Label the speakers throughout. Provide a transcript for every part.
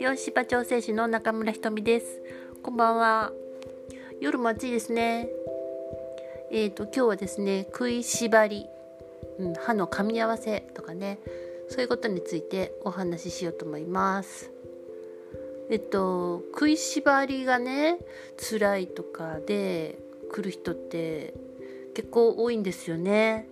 Speaker 1: 漁師場調整士の中村ひとみです。こんばんは。夜も暑いですね。えーと今日はですね食いしばり、うん、歯の噛み合わせとかねそういうことについてお話ししようと思います。えっと食いしばりがね辛いとかで来る人って結構多いんですよね。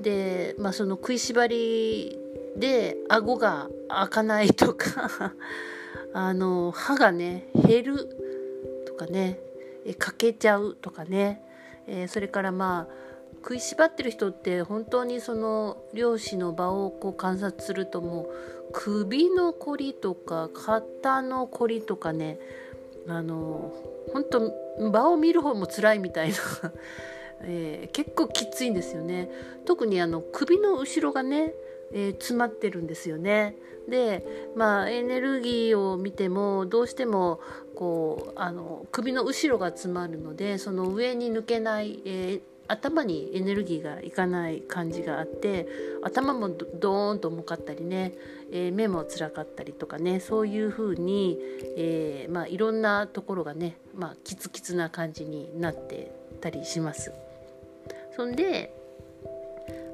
Speaker 1: でまあその食いしばりで顎が開かないとか あの歯がね減るとかね欠けちゃうとかね、えー、それからまあ食いしばってる人って本当にその漁師の場をこう観察するともう首のこりとか肩のこりとかねあの本当場を見る方も辛いみたいなえー、結構きついんですよね特にあの首の後ろがねえー、詰まってるんですよね。でまあエネルギーを見てもどうしてもこうあの首の後ろが詰まるのでその上に抜けない、えー、頭にエネルギーがいかない感じがあって頭もドーンと重かったりね、えー、目も辛かったりとかねそういう風に、えー、まあ、いろんなところがね、まあ、キツキツな感じになってたりします。そんで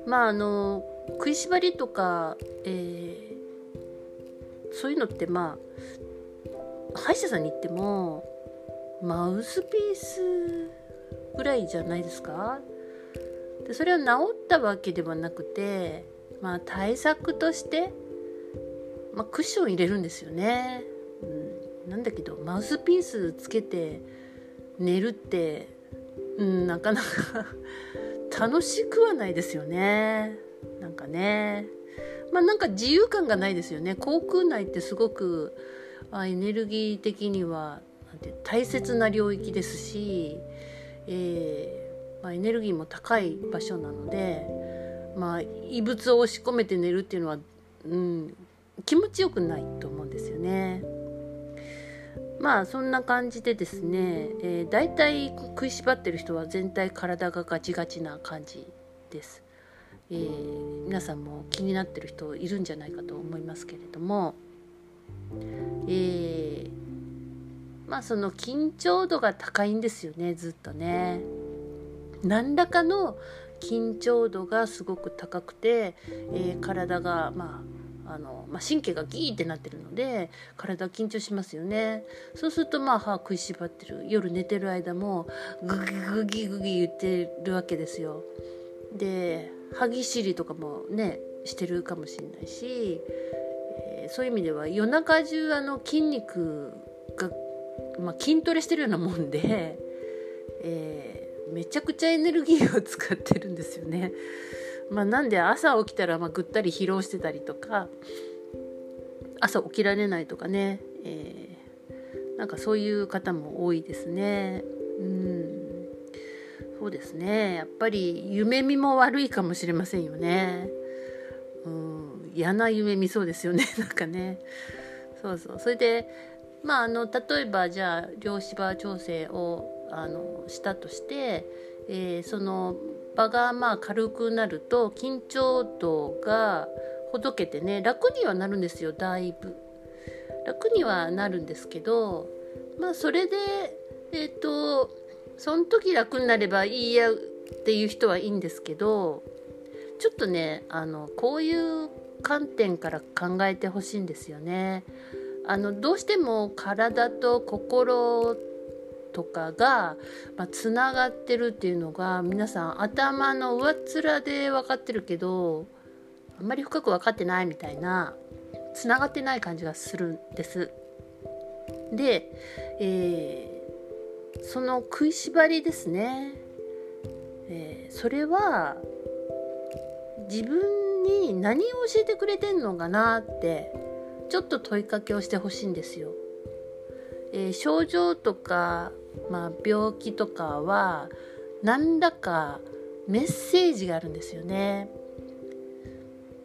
Speaker 1: まああの食いしばりとか、えー、そういうのってまあ歯医者さんに行ってもマウスピースぐらいじゃないですか。でそれは治ったわけではなくて、まあ、対策として、まあ、クッション入れるんですよね、うん、なんだけどマウスピースつけて寝るって、うん、なかなか楽しくはないですよね。なんかね。まあなんか自由感がないですよね。航空内ってすごくあエネルギー的にはなんて大切な領域ですし、えーまあ、エネルギーも高い場所なので、まあ、異物を押し込めて寝るっていうのは、うん、気持ちよくないと思うんですよね。まあそんな感じでですね、えー、大体食いしばってる人は全体体がガチガチな感じです。えー、皆さんも気になってる人いるんじゃないかと思いますけれども、えー、まあその緊張度が高いんですよねずっとね。何らかの緊張度がすごく高くて、え、体がまああのまあ、神経がギーってなってるので体緊張しますよね。そうするとまあ歯食いしばってる。夜寝てる間もグギグギグギ言ってるわけですよ。で歯ぎしりとかもねしてるかもしれないし、えー、そういう意味では夜中中あの筋肉が、まあ、筋トレしてるようなもんで、えー、めちゃくちゃエネルギーを使ってるんですよね。まあ、なんで朝起きたらまぐったり疲労してたりとか朝起きられないとかね、えー、なんかそういう方も多いですね。うん。そうですね。やっぱり夢見も悪いかもしれませんよね。うん。嫌な夢見そうですよね。なんかね。そうそう。それでまああの例えばじゃあ量子場調整をあのしたとして、えー、その場がまあ軽くなると緊張度がほどけてね楽にはなるんですよだいぶ楽にはなるんですけどまあそれでえっ、ー、とその時楽になればいいやっていう人はいいんですけどちょっとねあのこういう観点から考えてほしいんですよね。あのどうしても体と心とかが、まあ、つながってるっていうのが皆さん頭の上っ面で分かってるけどあんまり深く分かってないみたいなつながってない感じがするんです。で、えその食いしばりですね、えー、それは自分に何を教えてくれてんのかなってちょっと問いかけをしてほしいんですよ。えー、症状とか、まあ、病気とかは何らかメッセージがあるんですよね。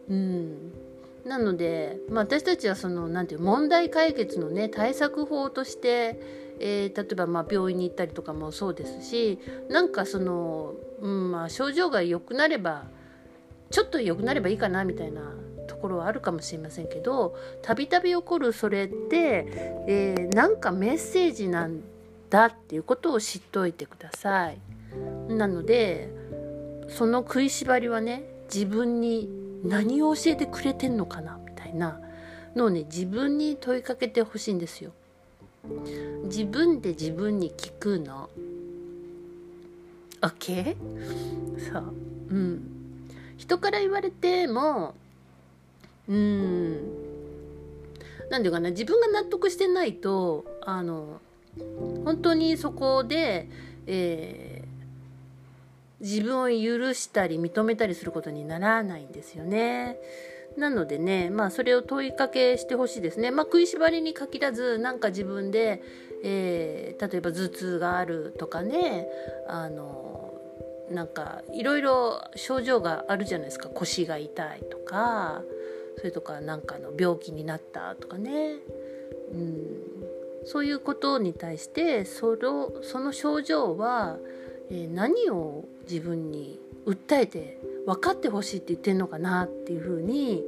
Speaker 1: うん、なので、まあ、私たちはそのなんていう問題解決のね対策法としてえー、例えばまあ病院に行ったりとかもそうですしなんかその、うんまあ、症状が良くなればちょっと良くなればいいかなみたいなところはあるかもしれませんけどたびたび起こるそれって、えー、なんかメッセージなんだっていうことを知っておいてください。なのでその食いしばりはね自分に何を教えてくれてんのかなみたいなのをね自分に問いかけてほしいんですよ。自分で自分に聞くの。OK? そううん人から言われてもうん何て言うかな自分が納得してないとあの本当にそこで、えー、自分を許したり認めたりすることにならないんですよね。なのでね、まあ、それを問いかけしてほしいですね。まあ、食いしばりに限らず、なんか自分で、えー、例えば頭痛があるとかね、あの、なんかいろいろ症状があるじゃないですか。腰が痛いとか、それとかなんかの病気になったとかね。うん、そういうことに対してそのその症状は、え、何を自分に訴えて分かってほしいって言ってんのかなっていうふうに、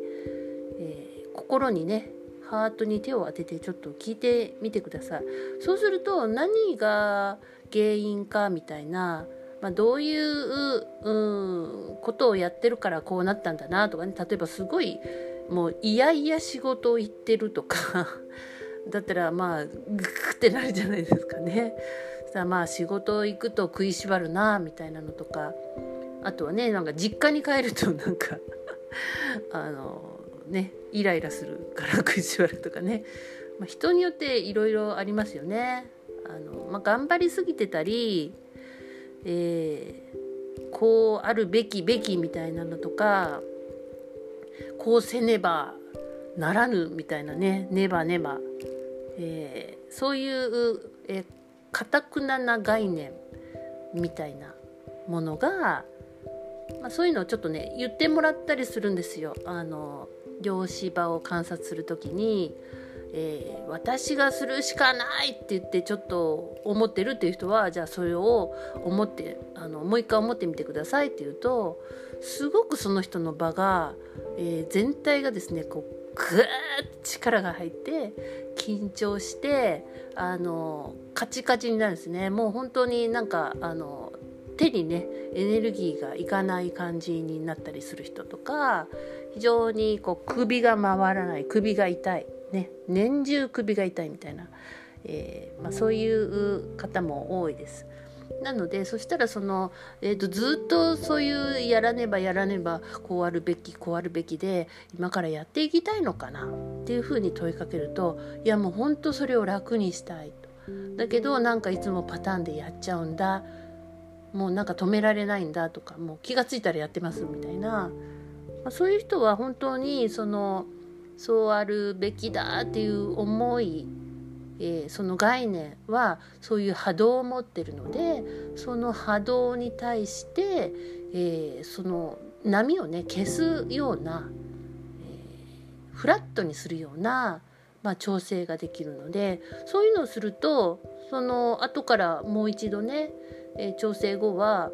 Speaker 1: えー、心にねハートに手を当ててちょっと聞いてみてください。そうすると何が原因かみたいな、まあ、どういう、う、ことをやってるからこうなったんだなとかね例えばすごいもういやいや仕事を行ってるとかだったらまあグッってなるじゃないですかね。さあまあ仕事行くと食いしばるなみたいなのとかあとはねなんか実家に帰るとなんか あのねイライラするから食いしばるとかね、まあ、人によっていろいろありますよね。あのまあ、頑張りすぎてたり、えー、こうあるべきべきみたいなのとかこうせねばならぬみたいなねねばねばえー、そういう、えー、くなな概念みたいなものが、まあ、そういうのをちょっとね言ってもらったりするんですよ。あの漁師場を観察する時に、えー、私がするしかないって言ってちょっと思ってるっていう人はじゃあそれを思ってあのもう一回思ってみてくださいって言うとすごくその人の場が、えー、全体がですねこうグーッ力が入って緊張してあのカチカチになるんですねもう本当になんかあの手にねエネルギーがいかない感じになったりする人とか非常にこう首が回らない首が痛い、ね、年中首が痛いみたいな、えー、まあ、そういう方も多いです。なのでそしたらその、えーと、ずっとそういうやらねばやらねばこうあるべきこうあるべきで今からやっていきたいのかなっていうふうに問いかけるといやもう本当それを楽にしたいと。だけどなんかいつもパターンでやっちゃうんだ。もうなんか止められないんだとかもう気が付いたらやってますみたいな、まあ、そういう人は本当にそのそうあるべきだっていう思いえー、その概念はそういう波動を持ってるのでその波動に対して、えー、その波をね消すような、えー、フラットにするような、まあ、調整ができるのでそういうのをするとその後からもう一度ね、え、調整後は、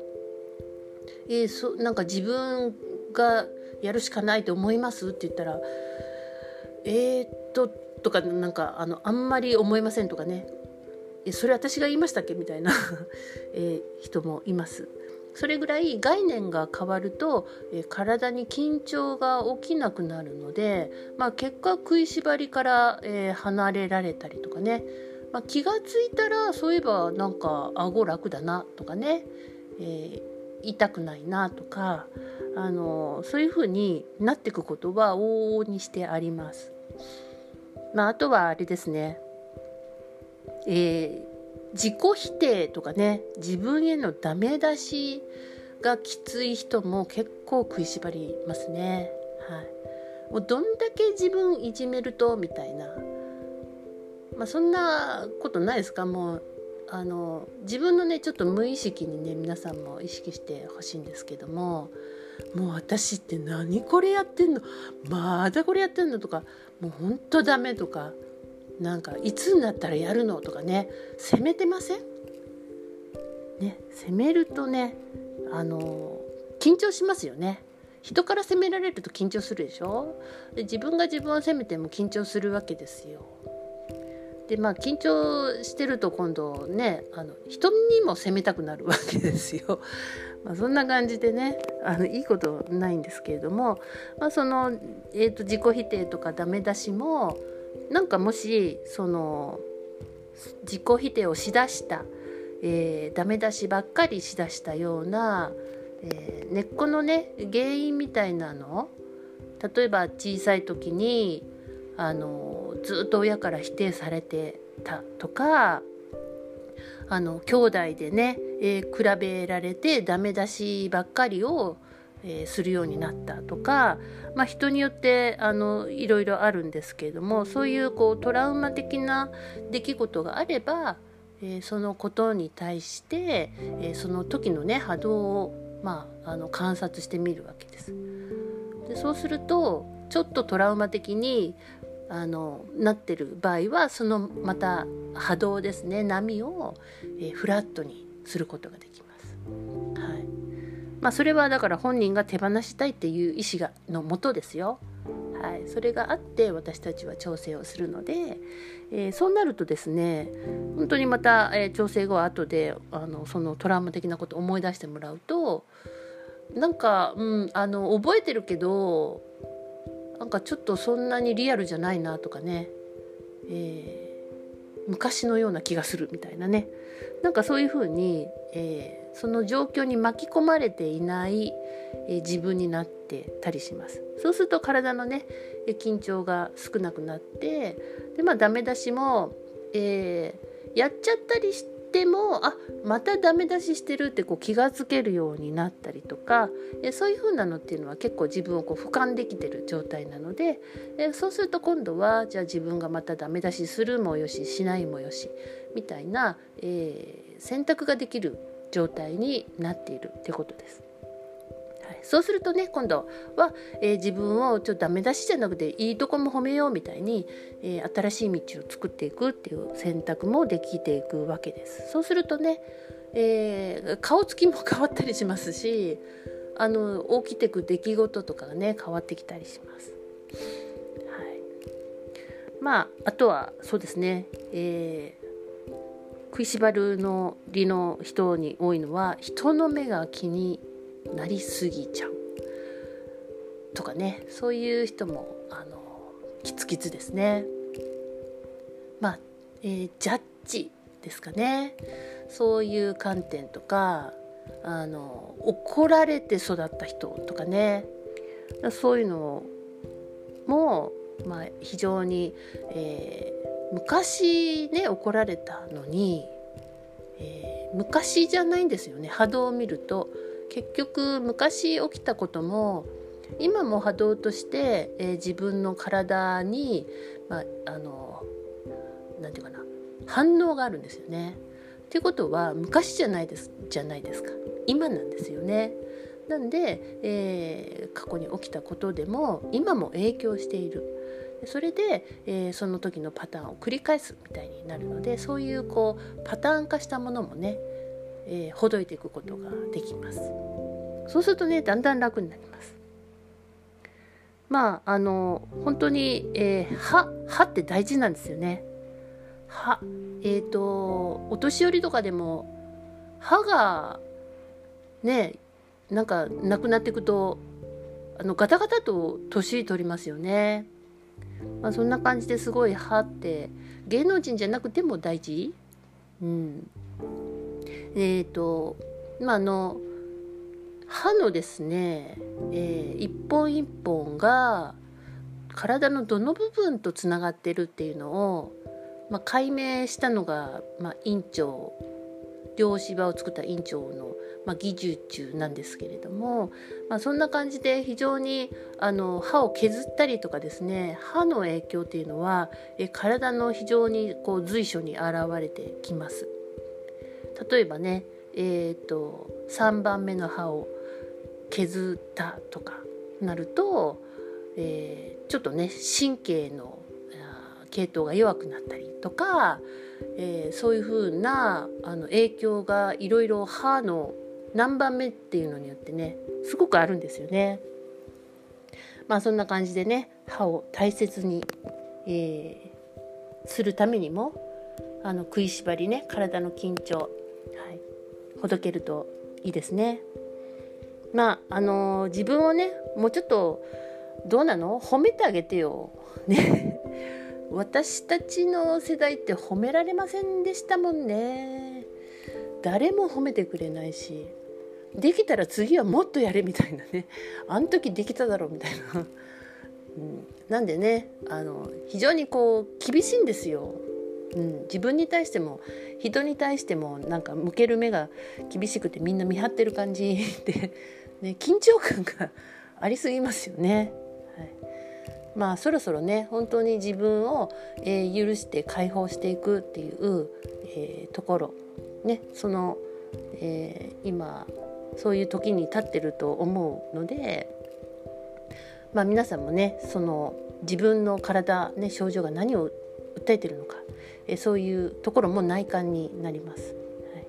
Speaker 1: えー、そなんか自分がやるしかないと思いますって言ったらえー、っととかなんかあのあんまり思いませんとかね。えそれ私が言いましたっけ？みたいな。え、人もいます。それぐらい概念が変わると、え、体に緊張が起きなくなるので、まあ、結果食いしばりから、え、離れられたりとかね、まあ、気が付いたらそういえばなんか顎楽だなとかね、え痛くないなとかあのそういうふうになっていくことは往々にしてあります。まあ、あとはあれですね、えー、自己否定とかね。自分へのダメ出しがきつい人も結構食いしばりますね。はい、もうどんだけ自分いじめるとみたいな、まあ、そんなことないですか？もうあの自分のねちょっと無意識にね皆さんも意識してほしいんですけども。もう私って何これやってんの？まだこれやってんの？とかもうほんとダメとかなんかいつになったらやるの？とかね。責めてません？ね責めるとねあの緊張しますよね。人から責められると緊張するでしょ？で自分が自分を責めても緊張するわけですよ。でまあ緊張してると今度ねあの人にも責めたくなるわけですよ。まあ、そんな感じでねあのいいことないんですけれども、まあ、その、えーと、自己否定とかダメ出しもなんかもしその自己否定をしだした、えー、ダメ出しばっかりしだしたような、えー、根っこのね原因みたいなの例えば小さい時にあのずっと親から否定されてたとかあの兄弟でね、えー、比べられてダメ出しばっかりを、えー、するようになったとか、まあ、人によってあのいろいろあるんですけれどもそういうこうトラウマ的な出来事があれば、えー、そのことに対して、えその時のね波動を、まあ、あの観察してみるわけです。でそうするとちょっとトラウマ的にあのなってる場合はそのまた波動ですね波を、え、フラットにすることができます。はいまあ、それはだから本人が手放したいっていう意思がのもとですよ。はい、それがあって私たちは調整をするので、えー、そうなるとですね本当にまた、えー、調整後は後であのそのトラウマ的なことを思い出してもらうとなんか、うん、あの覚えてるけどなんかちょっとそんなにリアルじゃないなとかね、えー、昔のような気がするみたいなね。なんかそういうふうに、えー、その状況に巻き込まれていない、えー、自分になってたりします。そうすると体のね緊張が少なくなってでまあダメ出しも、えー、やっちゃったりしてでもあまたダメ出ししてるってこう気が付けるようになったりとかそういう風なのっていうのは結構自分をこう俯瞰できてる状態なのでそうすると今度はじゃあ自分がまたダメ出しするもよししないもよしみたいな、えー、選択ができる状態になっているってことです。そうするとね今度は、えー、自分をちょっとダメ出しじゃなくていいとこも褒めようみたいに、えー、新しい道を作っていくっていう選択もできていくわけです。そうするとね、えー、顔つきも変わったりしますしあの起きてく出来事とかがね変わってきたりします。はい、まああとはそうですね、えー、食いしばるの理の人に多いのは人の目が気になりすぎちゃうとかねそういう人もあのキツキツですね。まあ、えー、ジャッジですかね。そういう観点とかあの怒られて育った人とかね。そういうのも、まあ、非常に、えー、昔ね怒られたのに、えー、昔じゃないんですよね。波動を見ると結局昔起きたことも今も波動として、えー、自分の体に、まあ、のなんていうかな反応があるんですよね。っていうことは昔じゃないですじゃないですか今なんですよね。なんで、えー、過去に起きたことでも今も影響している。それで、えー、その時のパターンを繰り返すみたいになるのでそういうこうパターン化したものもねえー、ほどいていくことができます。そうするとねだんだん楽になります。まああの本当に、えー、歯歯って大事なんですよね。歯えっ、ー、とお年寄りとかでも歯がねなんかなくなっていくとあのガタガタと年取りますよね。まあ、そんな感じですごい歯って芸能人じゃなくても大事、うん、えっ、ー、とまああの歯のですね、えー、一本一本が体のどの部分とつながってるっていうのを、まあ、解明したのが、まあ、院長両芝を作った院長の、まあ、技術中なんですけれども、まあ、そんな感じで非常にあの歯を削ったりとかですね歯の影響っていうのはえ体の非常にこう随所に現れてきます。例えばねえーと、3番目の歯を削ったとかなると、えー、ちょっとね神経の系統が弱くなったりとか、えー、そういうふうなあの影響がいろいろ歯の何番目っていうのによってねすごくあるんですよね。まあそんな感じでね歯を大切に、えー、するためにもあの食いしばりね体の緊張、はい、ほどけるといいですね。まああのー、自分をねもうちょっとどうなの？褒めてあげてよ。ね。私たちの世代って褒められませんでしたもんね。誰も褒めてくれないしできたら次はもっとやれみたいなね。あん時できただろうみたいな、うん、なんでねあの非常にこう厳しいんですよ、うん、自分に対しても人に対してもなんか向ける目が厳しくてみんな見張ってる感じで、ね、緊張感がありすぎますよね。はい、まあそろそろね本当に自分を、えー、許して解放していくっていう、えー、ところ。ねその、えー、今そういう時に立ってると思うので、まあ、皆さんもねその自分の体、ね、症状が何を訴えてるのか、えそういうところも内観になります、はい。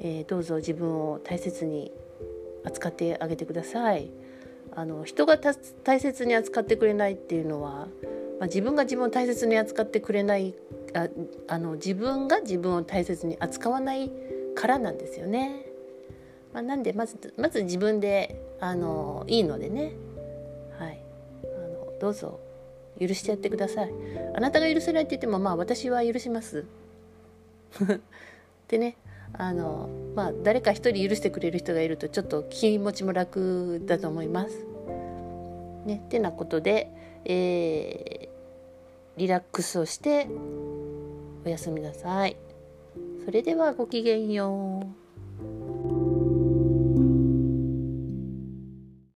Speaker 1: えー、どうぞ自分を大切に扱ってあげてください。あの人が大切に扱ってくれないっていうのは、まあ、自分が自分を大切に扱ってくれないああの自分が自分を大切に扱わないからなんですよね。まあ、なんでまずまず自分であのいいのでね、はい、あのどうぞ許してやってくださいあなたが許せないって言ってもまあ私は許します でねあのまあ誰か一人許してくれる人がいるとちょっと気持ちも楽だと思います。ね、ってなことで、えー、リラックスをしておやすみなさい。それではごきげんよう。